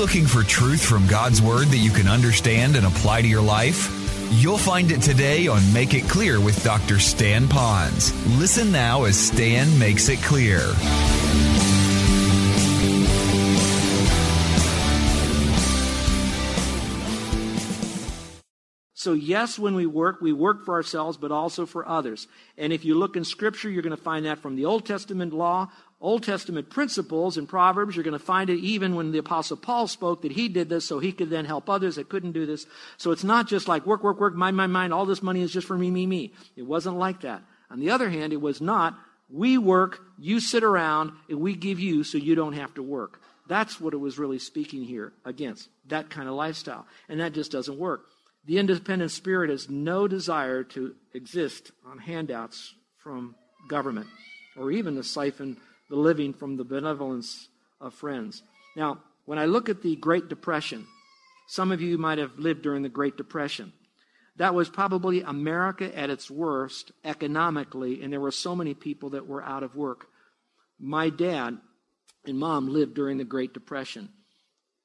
looking for truth from God's Word that you can understand and apply to your life? You'll find it today on Make It Clear with Dr. Stan Ponz. Listen now as Stan makes it clear. So, yes, when we work, we work for ourselves, but also for others. And if you look in Scripture, you're going to find that from the Old Testament law, Old Testament principles in Proverbs. You're going to find it even when the Apostle Paul spoke that he did this so he could then help others that couldn't do this. So, it's not just like work, work, work, mind, mind, mind, all this money is just for me, me, me. It wasn't like that. On the other hand, it was not we work, you sit around, and we give you so you don't have to work. That's what it was really speaking here against, that kind of lifestyle. And that just doesn't work. The independent spirit has no desire to exist on handouts from government or even to siphon the living from the benevolence of friends. Now, when I look at the Great Depression, some of you might have lived during the Great Depression. That was probably America at its worst economically, and there were so many people that were out of work. My dad and mom lived during the Great Depression.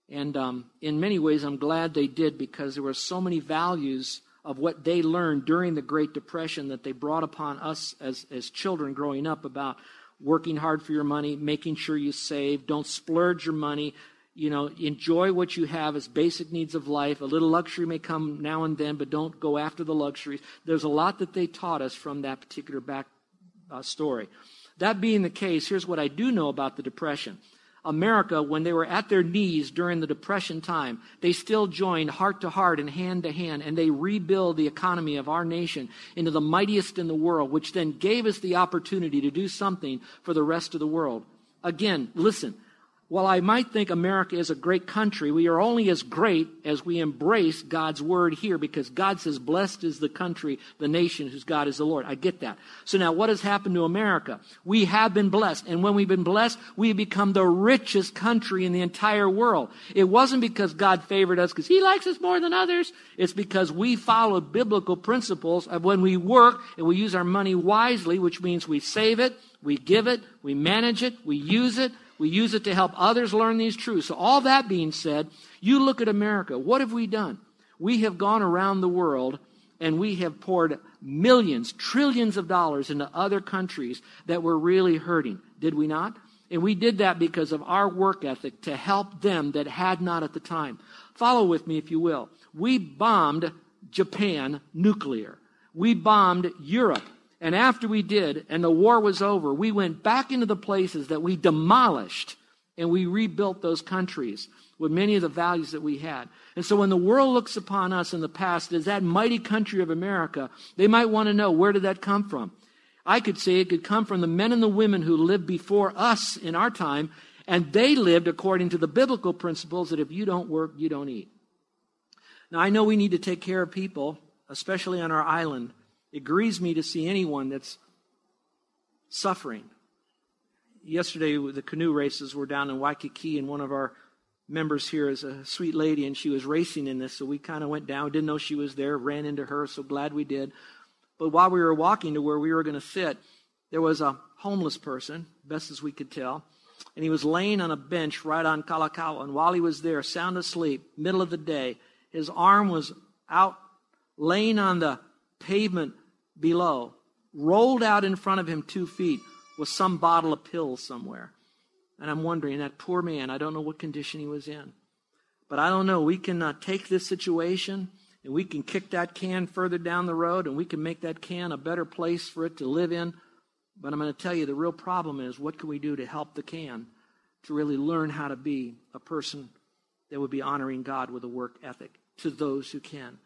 And um, in many ways, I'm glad they did because there were so many values of what they learned during the Great Depression that they brought upon us as, as children growing up about working hard for your money, making sure you save, don't splurge your money, you know, enjoy what you have as basic needs of life. A little luxury may come now and then, but don't go after the luxuries. There's a lot that they taught us from that particular back uh, story. That being the case, here's what I do know about the Depression. America, when they were at their knees during the Depression time, they still joined heart to heart and hand to hand, and they rebuild the economy of our nation into the mightiest in the world, which then gave us the opportunity to do something for the rest of the world. Again, listen, while I might think America is a great country, we are only as great as we embrace God's word here because God says, Blessed is the country, the nation whose God is the Lord. I get that. So now what has happened to America? We have been blessed. And when we've been blessed, we have become the richest country in the entire world. It wasn't because God favored us because He likes us more than others. It's because we followed biblical principles of when we work and we use our money wisely, which means we save it, we give it, we manage it, we use it, we use it to help others learn these truths. So, all that being said, you look at America. What have we done? We have gone around the world and we have poured millions, trillions of dollars into other countries that were really hurting. Did we not? And we did that because of our work ethic to help them that had not at the time. Follow with me, if you will. We bombed Japan nuclear. We bombed Europe and after we did, and the war was over, we went back into the places that we demolished and we rebuilt those countries with many of the values that we had. And so when the world looks upon us in the past as that mighty country of America, they might want to know where did that come from? I could say it could come from the men and the women who lived before us in our time, and they lived according to the biblical principles that if you don't work, you don't eat. Now, I know we need to take care of people, especially on our island, it grieves me to see anyone that's suffering. Yesterday, the canoe races were down in Waikiki, and one of our members here is a sweet lady, and she was racing in this, so we kind of went down. Didn't know she was there, ran into her, so glad we did. But while we were walking to where we were going to sit, there was a homeless person, best as we could tell, and he was laying on a bench right on Kalakaua. And while he was there, sound asleep, middle of the day, his arm was out, laying on the pavement below, rolled out in front of him two feet, was some bottle of pills somewhere. And I'm wondering, that poor man, I don't know what condition he was in. But I don't know. We can uh, take this situation and we can kick that can further down the road and we can make that can a better place for it to live in. But I'm going to tell you the real problem is what can we do to help the can to really learn how to be a person that would be honoring God with a work ethic to those who can.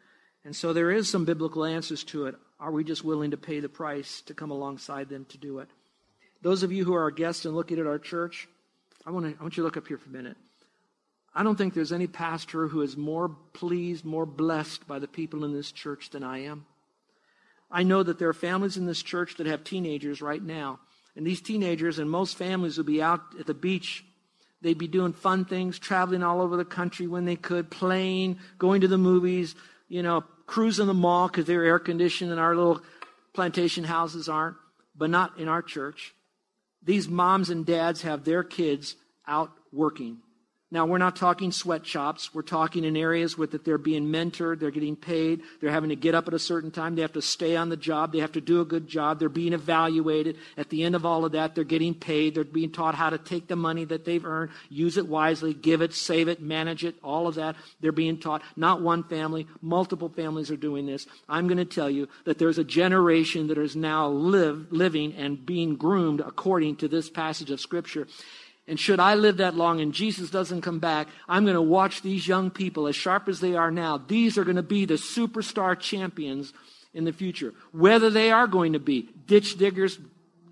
And so there is some biblical answers to it. Are we just willing to pay the price to come alongside them to do it? Those of you who are our guests and looking at our church, I want, to, I want you to look up here for a minute. I don't think there's any pastor who is more pleased, more blessed by the people in this church than I am. I know that there are families in this church that have teenagers right now. And these teenagers and most families would be out at the beach. They'd be doing fun things, traveling all over the country when they could, playing, going to the movies, you know, cruising the mall because they're air conditioned and our little plantation houses aren't, but not in our church. These moms and dads have their kids out working. Now, we're not talking sweatshops. We're talking in areas where that they're being mentored, they're getting paid, they're having to get up at a certain time, they have to stay on the job, they have to do a good job, they're being evaluated. At the end of all of that, they're getting paid, they're being taught how to take the money that they've earned, use it wisely, give it, save it, manage it, all of that. They're being taught. Not one family, multiple families are doing this. I'm going to tell you that there's a generation that is now live, living and being groomed according to this passage of Scripture. And should I live that long and Jesus doesn't come back, I'm going to watch these young people, as sharp as they are now, these are going to be the superstar champions in the future. Whether they are going to be ditch diggers,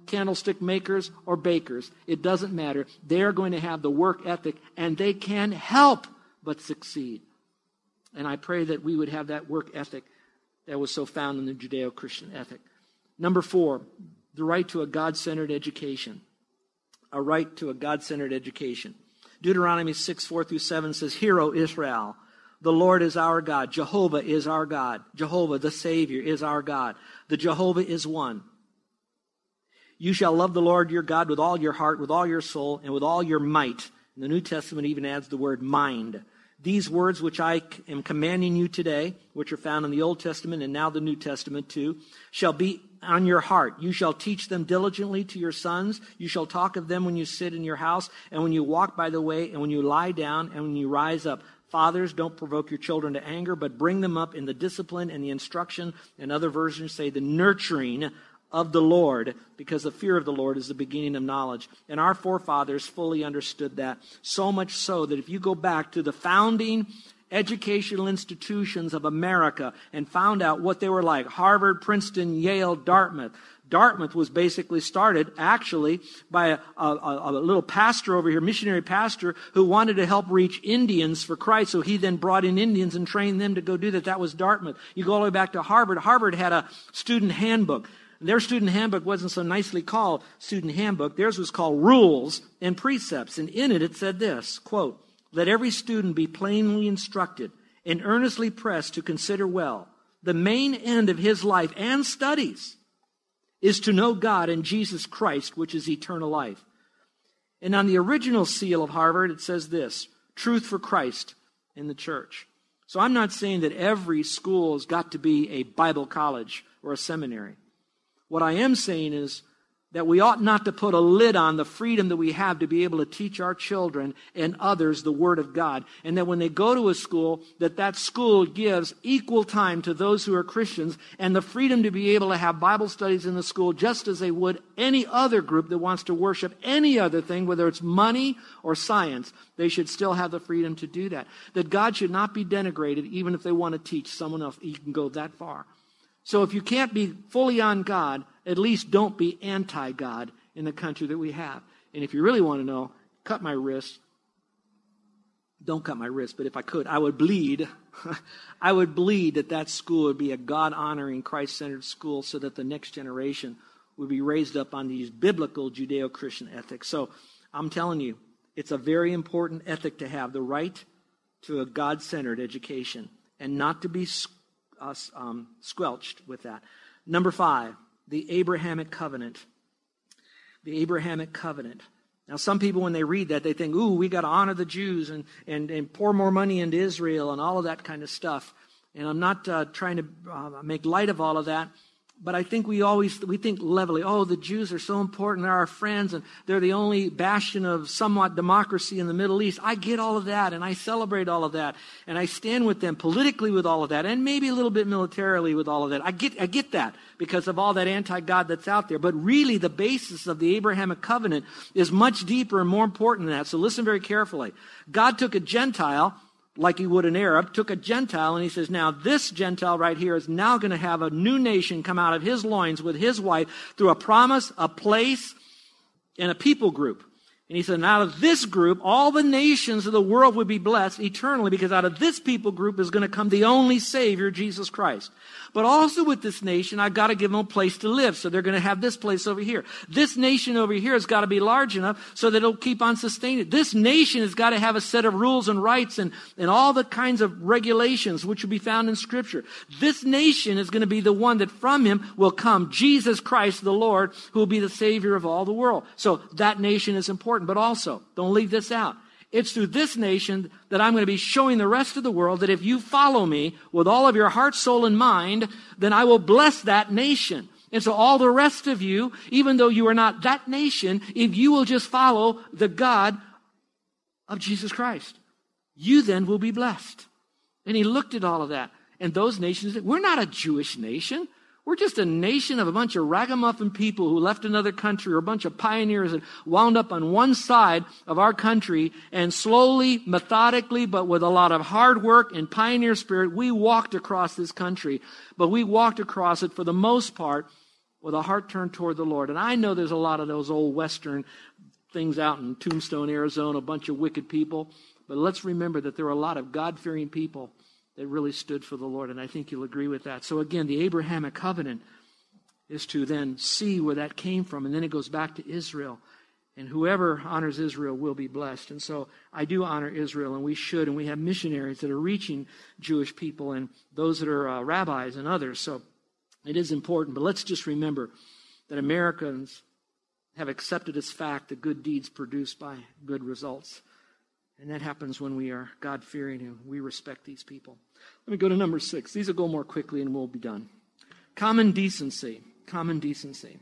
candlestick makers, or bakers, it doesn't matter. They are going to have the work ethic and they can help but succeed. And I pray that we would have that work ethic that was so found in the Judeo Christian ethic. Number four, the right to a God centered education a right to a God centered education. Deuteronomy 6, 4 through 7 says, Hear, O Israel, the Lord is our God. Jehovah is our God. Jehovah, the Savior, is our God. The Jehovah is one. You shall love the Lord your God with all your heart, with all your soul, and with all your might. And the New Testament even adds the word mind. These words which I am commanding you today, which are found in the Old Testament and now the New Testament too, shall be on your heart. You shall teach them diligently to your sons. You shall talk of them when you sit in your house, and when you walk by the way, and when you lie down, and when you rise up. Fathers, don't provoke your children to anger, but bring them up in the discipline and the instruction. And other versions say the nurturing of the Lord, because the fear of the Lord is the beginning of knowledge. And our forefathers fully understood that. So much so that if you go back to the founding educational institutions of America and found out what they were like Harvard, Princeton, Yale, Dartmouth. Dartmouth was basically started actually by a, a, a, little pastor over here, missionary pastor, who wanted to help reach Indians for Christ. So he then brought in Indians and trained them to go do that. That was Dartmouth. You go all the way back to Harvard. Harvard had a student handbook. Their student handbook wasn't so nicely called student handbook. Theirs was called rules and precepts. And in it, it said this, quote, let every student be plainly instructed and earnestly pressed to consider well the main end of his life and studies is to know God and Jesus Christ, which is eternal life. And on the original seal of Harvard, it says this truth for Christ in the church. So I'm not saying that every school has got to be a Bible college or a seminary. What I am saying is that we ought not to put a lid on the freedom that we have to be able to teach our children and others the word of god. And that when they go to a school that that school gives equal time to those who are christians and the freedom to be able to have bible studies in the school just as they would any other group that wants to worship any other thing whether it's money or science. They should still have the freedom to do that. That god should not be denigrated even if they want to teach someone else. You can go that far so if you can't be fully on God, at least don't be anti God in the country that we have. And if you really want to know, cut my wrist. Don't cut my wrist, but if I could, I would bleed. I would bleed that that school would be a God honoring, Christ centered school so that the next generation would be raised up on these biblical Judeo Christian ethics. So I'm telling you, it's a very important ethic to have the right to a God centered education and not to be us um, squelched with that. Number five, the Abrahamic covenant. The Abrahamic covenant. Now, some people, when they read that, they think, ooh, we got to honor the Jews and, and, and pour more money into Israel and all of that kind of stuff. And I'm not uh, trying to uh, make light of all of that but I think we always we think levelly. Oh, the Jews are so important; they're our friends, and they're the only bastion of somewhat democracy in the Middle East. I get all of that, and I celebrate all of that, and I stand with them politically with all of that, and maybe a little bit militarily with all of that. I get I get that because of all that anti-God that's out there. But really, the basis of the Abrahamic covenant is much deeper and more important than that. So listen very carefully. God took a Gentile like he would an Arab, took a Gentile and he says, now this Gentile right here is now going to have a new nation come out of his loins with his wife through a promise, a place, and a people group. And he said, out of this group, all the nations of the world would be blessed eternally because out of this people group is going to come the only Savior, Jesus Christ. But also with this nation, I've got to give them a place to live. So they're going to have this place over here. This nation over here has got to be large enough so that it'll keep on sustaining. This nation has got to have a set of rules and rights and, and all the kinds of regulations which will be found in Scripture. This nation is going to be the one that from him will come Jesus Christ the Lord, who will be the Savior of all the world. So that nation is important important, but also, don't leave this out. It's through this nation that I'm going to be showing the rest of the world that if you follow me with all of your heart, soul, and mind, then I will bless that nation. And so all the rest of you, even though you are not that nation, if you will just follow the God of Jesus Christ, you then will be blessed. And he looked at all of that. And those nations, we're not a Jewish nation. We're just a nation of a bunch of ragamuffin people who left another country or a bunch of pioneers and wound up on one side of our country and slowly, methodically, but with a lot of hard work and pioneer spirit, we walked across this country. But we walked across it for the most part with a heart turned toward the Lord. And I know there's a lot of those old Western things out in Tombstone, Arizona, a bunch of wicked people. But let's remember that there are a lot of God fearing people that really stood for the Lord. And I think you'll agree with that. So again, the Abrahamic covenant is to then see where that came from. And then it goes back to Israel. And whoever honors Israel will be blessed. And so I do honor Israel, and we should. And we have missionaries that are reaching Jewish people and those that are uh, rabbis and others. So it is important. But let's just remember that Americans have accepted as fact that good deeds produce by good results. And that happens when we are God fearing and we respect these people. Let me go to number six. These will go more quickly and we'll be done. Common decency. Common decency.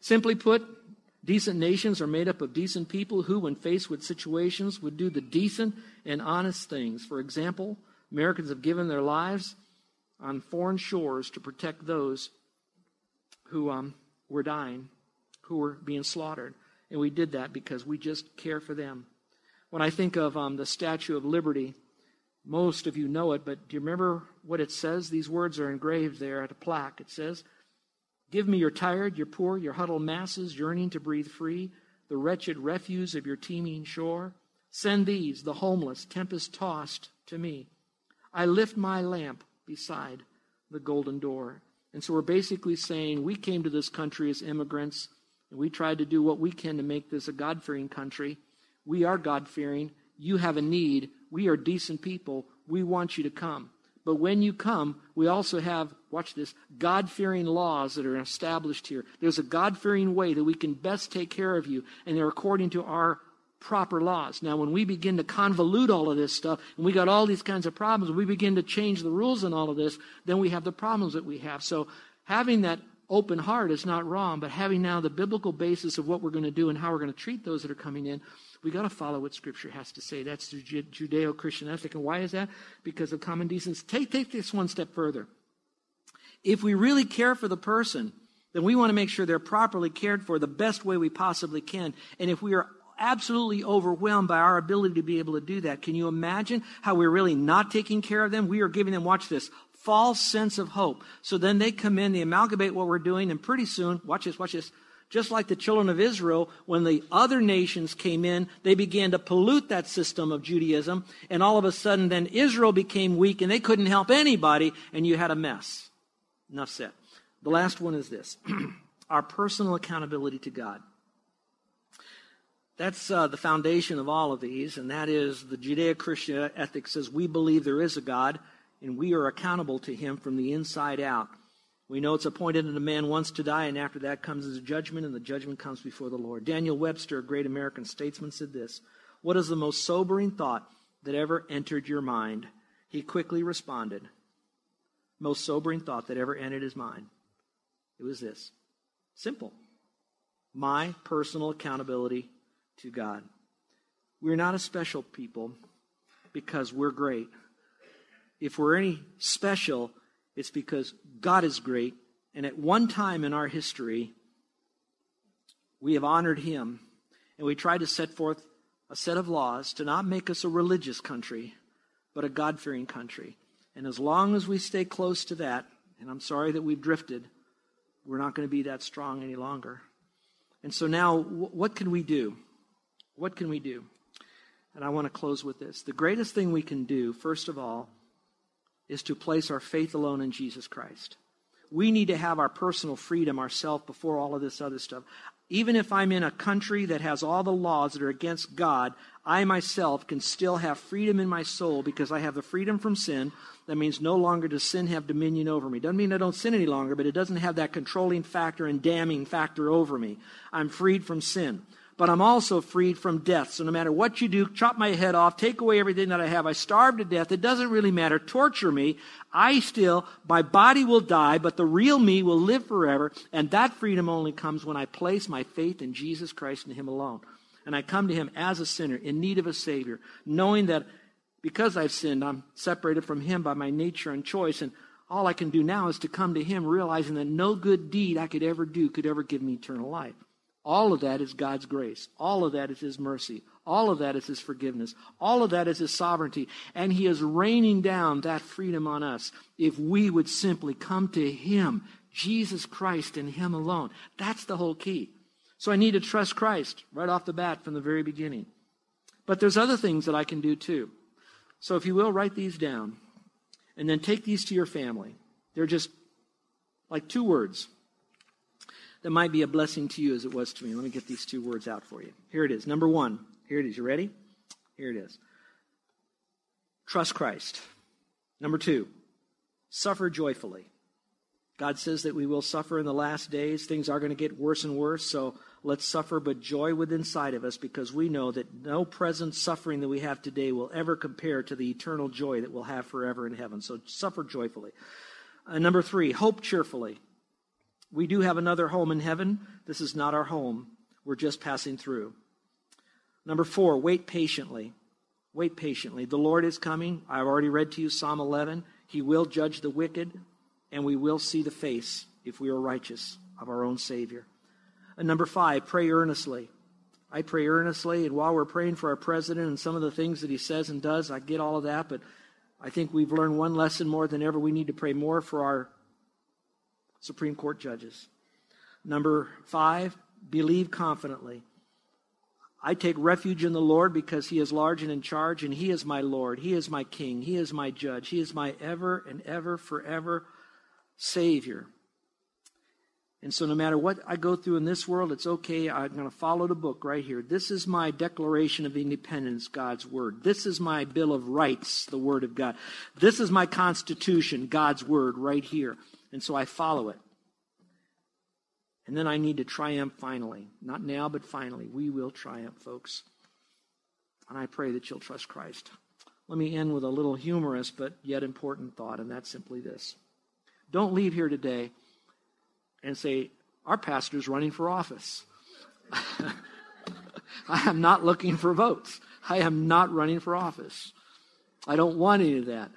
Simply put, decent nations are made up of decent people who, when faced with situations, would do the decent and honest things. For example, Americans have given their lives on foreign shores to protect those who um, were dying, who were being slaughtered. And we did that because we just care for them. When I think of um, the Statue of Liberty, most of you know it, but do you remember what it says? These words are engraved there at a plaque. It says, Give me your tired, your poor, your huddled masses yearning to breathe free, the wretched refuse of your teeming shore. Send these, the homeless, tempest tossed, to me. I lift my lamp beside the golden door. And so we're basically saying we came to this country as immigrants, and we tried to do what we can to make this a God fearing country. We are God fearing. You have a need. We are decent people. We want you to come. But when you come, we also have, watch this, God fearing laws that are established here. There's a God fearing way that we can best take care of you, and they're according to our proper laws. Now, when we begin to convolute all of this stuff, and we got all these kinds of problems, we begin to change the rules and all of this, then we have the problems that we have. So, having that open heart is not wrong, but having now the biblical basis of what we're going to do and how we're going to treat those that are coming in we got to follow what Scripture has to say. That's the Judeo Christian ethic. And why is that? Because of common decency. Take, take this one step further. If we really care for the person, then we want to make sure they're properly cared for the best way we possibly can. And if we are absolutely overwhelmed by our ability to be able to do that, can you imagine how we're really not taking care of them? We are giving them, watch this, false sense of hope. So then they come in, they amalgamate what we're doing, and pretty soon, watch this, watch this, just like the children of Israel, when the other nations came in, they began to pollute that system of Judaism, and all of a sudden then Israel became weak and they couldn't help anybody, and you had a mess. Enough said. The last one is this our personal accountability to God. That's uh, the foundation of all of these, and that is the Judeo Christian ethic says we believe there is a God, and we are accountable to Him from the inside out. We know it's appointed that a man once to die, and after that comes his judgment, and the judgment comes before the Lord. Daniel Webster, a great American statesman, said this What is the most sobering thought that ever entered your mind? He quickly responded, Most sobering thought that ever entered his mind. It was this simple my personal accountability to God. We're not a special people because we're great. If we're any special, it's because God is great. And at one time in our history, we have honored Him. And we tried to set forth a set of laws to not make us a religious country, but a God fearing country. And as long as we stay close to that, and I'm sorry that we've drifted, we're not going to be that strong any longer. And so now, what can we do? What can we do? And I want to close with this. The greatest thing we can do, first of all, is to place our faith alone in Jesus Christ. We need to have our personal freedom ourselves before all of this other stuff. Even if I'm in a country that has all the laws that are against God, I myself can still have freedom in my soul because I have the freedom from sin. That means no longer does sin have dominion over me. Doesn't mean I don't sin any longer, but it doesn't have that controlling factor and damning factor over me. I'm freed from sin. But I'm also freed from death. So no matter what you do, chop my head off, take away everything that I have, I starve to death. It doesn't really matter. Torture me. I still, my body will die, but the real me will live forever. And that freedom only comes when I place my faith in Jesus Christ and Him alone. And I come to Him as a sinner in need of a Savior, knowing that because I've sinned, I'm separated from Him by my nature and choice. And all I can do now is to come to Him, realizing that no good deed I could ever do could ever give me eternal life. All of that is God's grace. All of that is His mercy. All of that is His forgiveness. All of that is His sovereignty. And He is raining down that freedom on us if we would simply come to Him, Jesus Christ, and Him alone. That's the whole key. So I need to trust Christ right off the bat from the very beginning. But there's other things that I can do too. So if you will, write these down. And then take these to your family. They're just like two words that might be a blessing to you as it was to me. Let me get these two words out for you. Here it is. Number one. Here it is. You ready? Here it is. Trust Christ. Number two, suffer joyfully. God says that we will suffer in the last days. Things are going to get worse and worse, so let's suffer, but joy within inside of us because we know that no present suffering that we have today will ever compare to the eternal joy that we'll have forever in heaven. So suffer joyfully. Uh, number three, hope cheerfully. We do have another home in heaven. This is not our home. We're just passing through. Number four, wait patiently. Wait patiently. The Lord is coming. I've already read to you Psalm 11. He will judge the wicked, and we will see the face, if we are righteous, of our own Savior. And number five, pray earnestly. I pray earnestly, and while we're praying for our president and some of the things that he says and does, I get all of that, but I think we've learned one lesson more than ever. We need to pray more for our Supreme Court judges. Number five, believe confidently. I take refuge in the Lord because He is large and in charge, and He is my Lord. He is my King. He is my Judge. He is my ever and ever, forever Savior. And so, no matter what I go through in this world, it's okay. I'm going to follow the book right here. This is my Declaration of Independence, God's Word. This is my Bill of Rights, the Word of God. This is my Constitution, God's Word, right here. And so I follow it. And then I need to triumph finally. Not now, but finally. We will triumph, folks. And I pray that you'll trust Christ. Let me end with a little humorous but yet important thought, and that's simply this. Don't leave here today and say, Our pastor's running for office. I am not looking for votes. I am not running for office. I don't want any of that.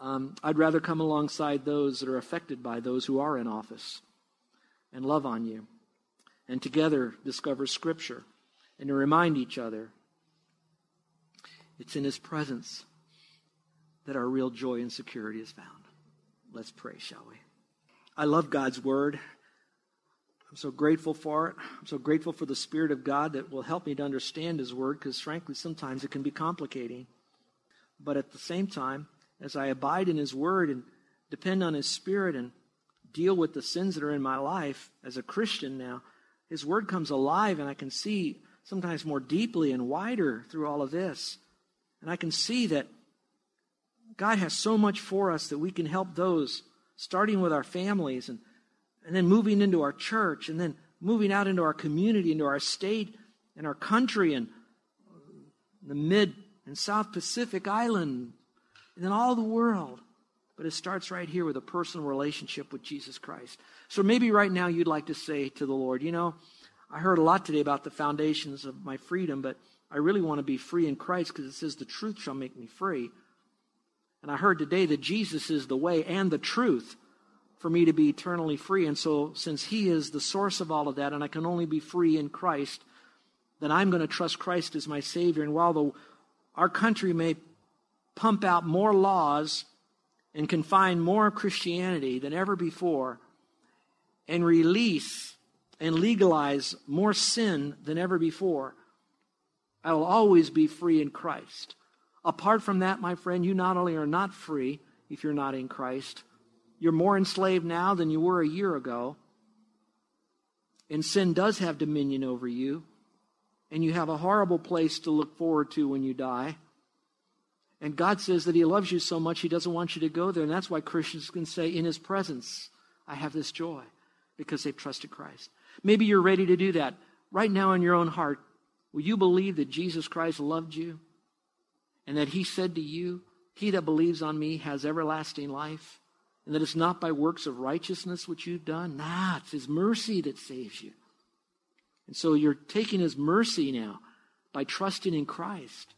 Um, I'd rather come alongside those that are affected by those who are in office and love on you and together discover Scripture and to remind each other it's in His presence that our real joy and security is found. Let's pray, shall we? I love God's Word. I'm so grateful for it. I'm so grateful for the Spirit of God that will help me to understand His Word because, frankly, sometimes it can be complicating. But at the same time, as I abide in His Word and depend on His Spirit and deal with the sins that are in my life as a Christian now, His Word comes alive and I can see sometimes more deeply and wider through all of this. And I can see that God has so much for us that we can help those, starting with our families and, and then moving into our church and then moving out into our community, into our state and our country and the mid and South Pacific Island then all the world. But it starts right here with a personal relationship with Jesus Christ. So maybe right now you'd like to say to the Lord, you know, I heard a lot today about the foundations of my freedom, but I really want to be free in Christ because it says the truth shall make me free. And I heard today that Jesus is the way and the truth for me to be eternally free. And so, since He is the source of all of that, and I can only be free in Christ, then I'm going to trust Christ as my Savior. And while the, our country may pump out more laws and confine more Christianity than ever before and release and legalize more sin than ever before, I will always be free in Christ. Apart from that, my friend, you not only are not free if you're not in Christ, you're more enslaved now than you were a year ago. And sin does have dominion over you. And you have a horrible place to look forward to when you die. And God says that He loves you so much, He doesn't want you to go there. And that's why Christians can say, In His presence, I have this joy, because they've trusted Christ. Maybe you're ready to do that. Right now in your own heart, Will you believe that Jesus Christ loved you and that he said to you, He that believes on me has everlasting life? And that it's not by works of righteousness which you've done? Nah, it's his mercy that saves you. And so you're taking his mercy now by trusting in Christ.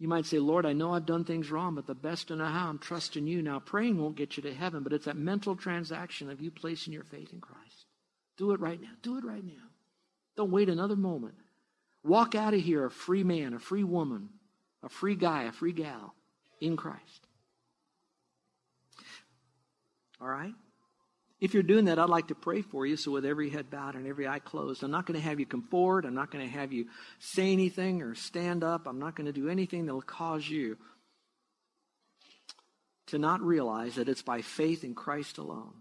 You might say, Lord, I know I've done things wrong, but the best I know how, I'm trusting you. Now, praying won't get you to heaven, but it's that mental transaction of you placing your faith in Christ. Do it right now. Do it right now. Don't wait another moment. Walk out of here a free man, a free woman, a free guy, a free gal in Christ. All right? If you're doing that, I'd like to pray for you. So, with every head bowed and every eye closed, I'm not going to have you come forward. I'm not going to have you say anything or stand up. I'm not going to do anything that will cause you to not realize that it's by faith in Christ alone.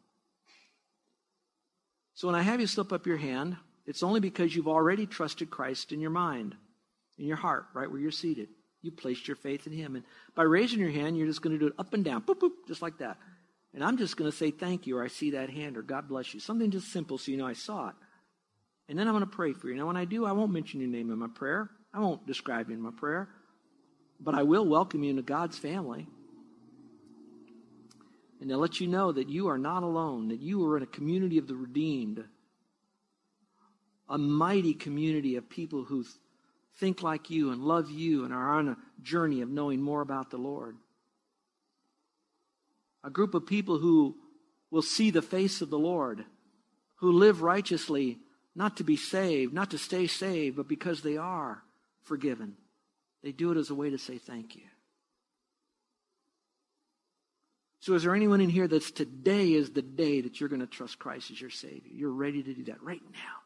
So, when I have you slip up your hand, it's only because you've already trusted Christ in your mind, in your heart, right where you're seated. You placed your faith in Him. And by raising your hand, you're just going to do it up and down, boop, boop, just like that. And I'm just going to say thank you, or I see that hand, or God bless you. Something just simple so you know I saw it. And then I'm going to pray for you. Now, when I do, I won't mention your name in my prayer. I won't describe you in my prayer. But I will welcome you into God's family. And to let you know that you are not alone, that you are in a community of the redeemed, a mighty community of people who think like you and love you and are on a journey of knowing more about the Lord a group of people who will see the face of the Lord, who live righteously, not to be saved, not to stay saved, but because they are forgiven. They do it as a way to say thank you. So, is there anyone in here that's today is the day that you're going to trust Christ as your Savior? You're ready to do that right now.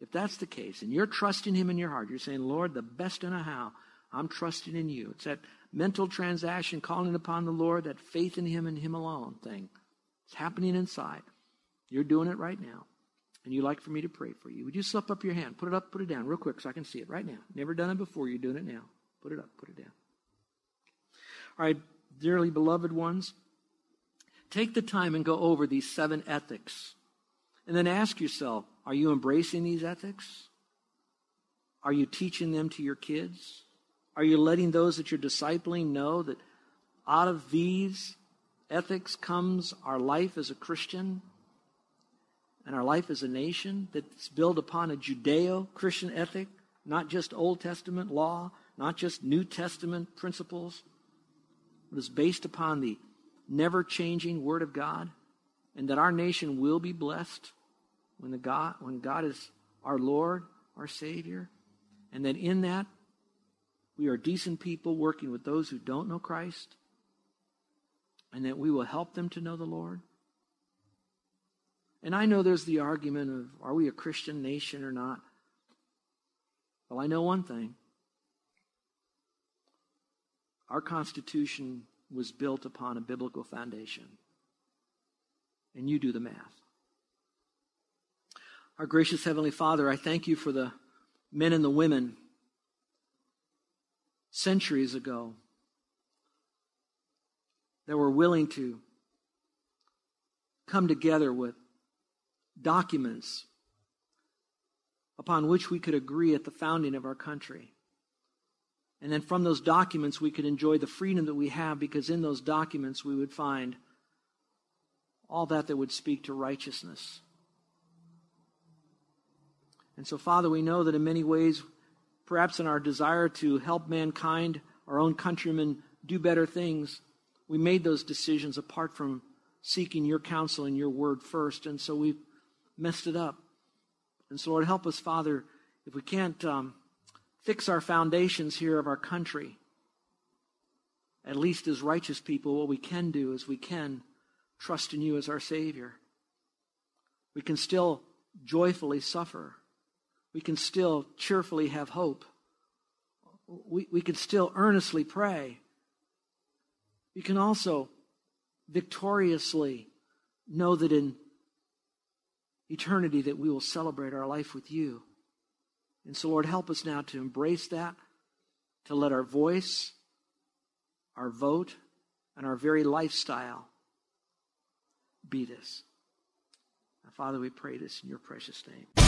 If that's the case, and you're trusting Him in your heart, you're saying, Lord, the best I know how, I'm trusting in you. It's that mental transaction, calling upon the Lord, that faith in Him and Him alone thing. It's happening inside. You're doing it right now. And you'd like for me to pray for you. Would you slip up your hand? Put it up, put it down, real quick so I can see it right now. Never done it before. You're doing it now. Put it up, put it down. All right, dearly beloved ones, take the time and go over these seven ethics. And then ask yourself are you embracing these ethics? Are you teaching them to your kids? Are you letting those that you're discipling know that out of these ethics comes our life as a Christian and our life as a nation that's built upon a Judeo Christian ethic, not just Old Testament law, not just New Testament principles, but is based upon the never changing Word of God, and that our nation will be blessed when, the God, when God is our Lord, our Savior, and that in that we are decent people working with those who don't know Christ, and that we will help them to know the Lord. And I know there's the argument of are we a Christian nation or not? Well, I know one thing. Our Constitution was built upon a biblical foundation. And you do the math. Our gracious Heavenly Father, I thank you for the men and the women centuries ago that were willing to come together with documents upon which we could agree at the founding of our country. And then from those documents, we could enjoy the freedom that we have because in those documents we would find all that that would speak to righteousness. And so, Father, we know that in many ways perhaps in our desire to help mankind, our own countrymen, do better things, we made those decisions apart from seeking your counsel and your word first. And so we've messed it up. And so, Lord, help us, Father, if we can't um, fix our foundations here of our country, at least as righteous people, what we can do is we can trust in you as our Savior. We can still joyfully suffer we can still cheerfully have hope. We, we can still earnestly pray. We can also victoriously know that in eternity that we will celebrate our life with you. And so, Lord, help us now to embrace that, to let our voice, our vote, and our very lifestyle be this. Now, Father, we pray this in your precious name.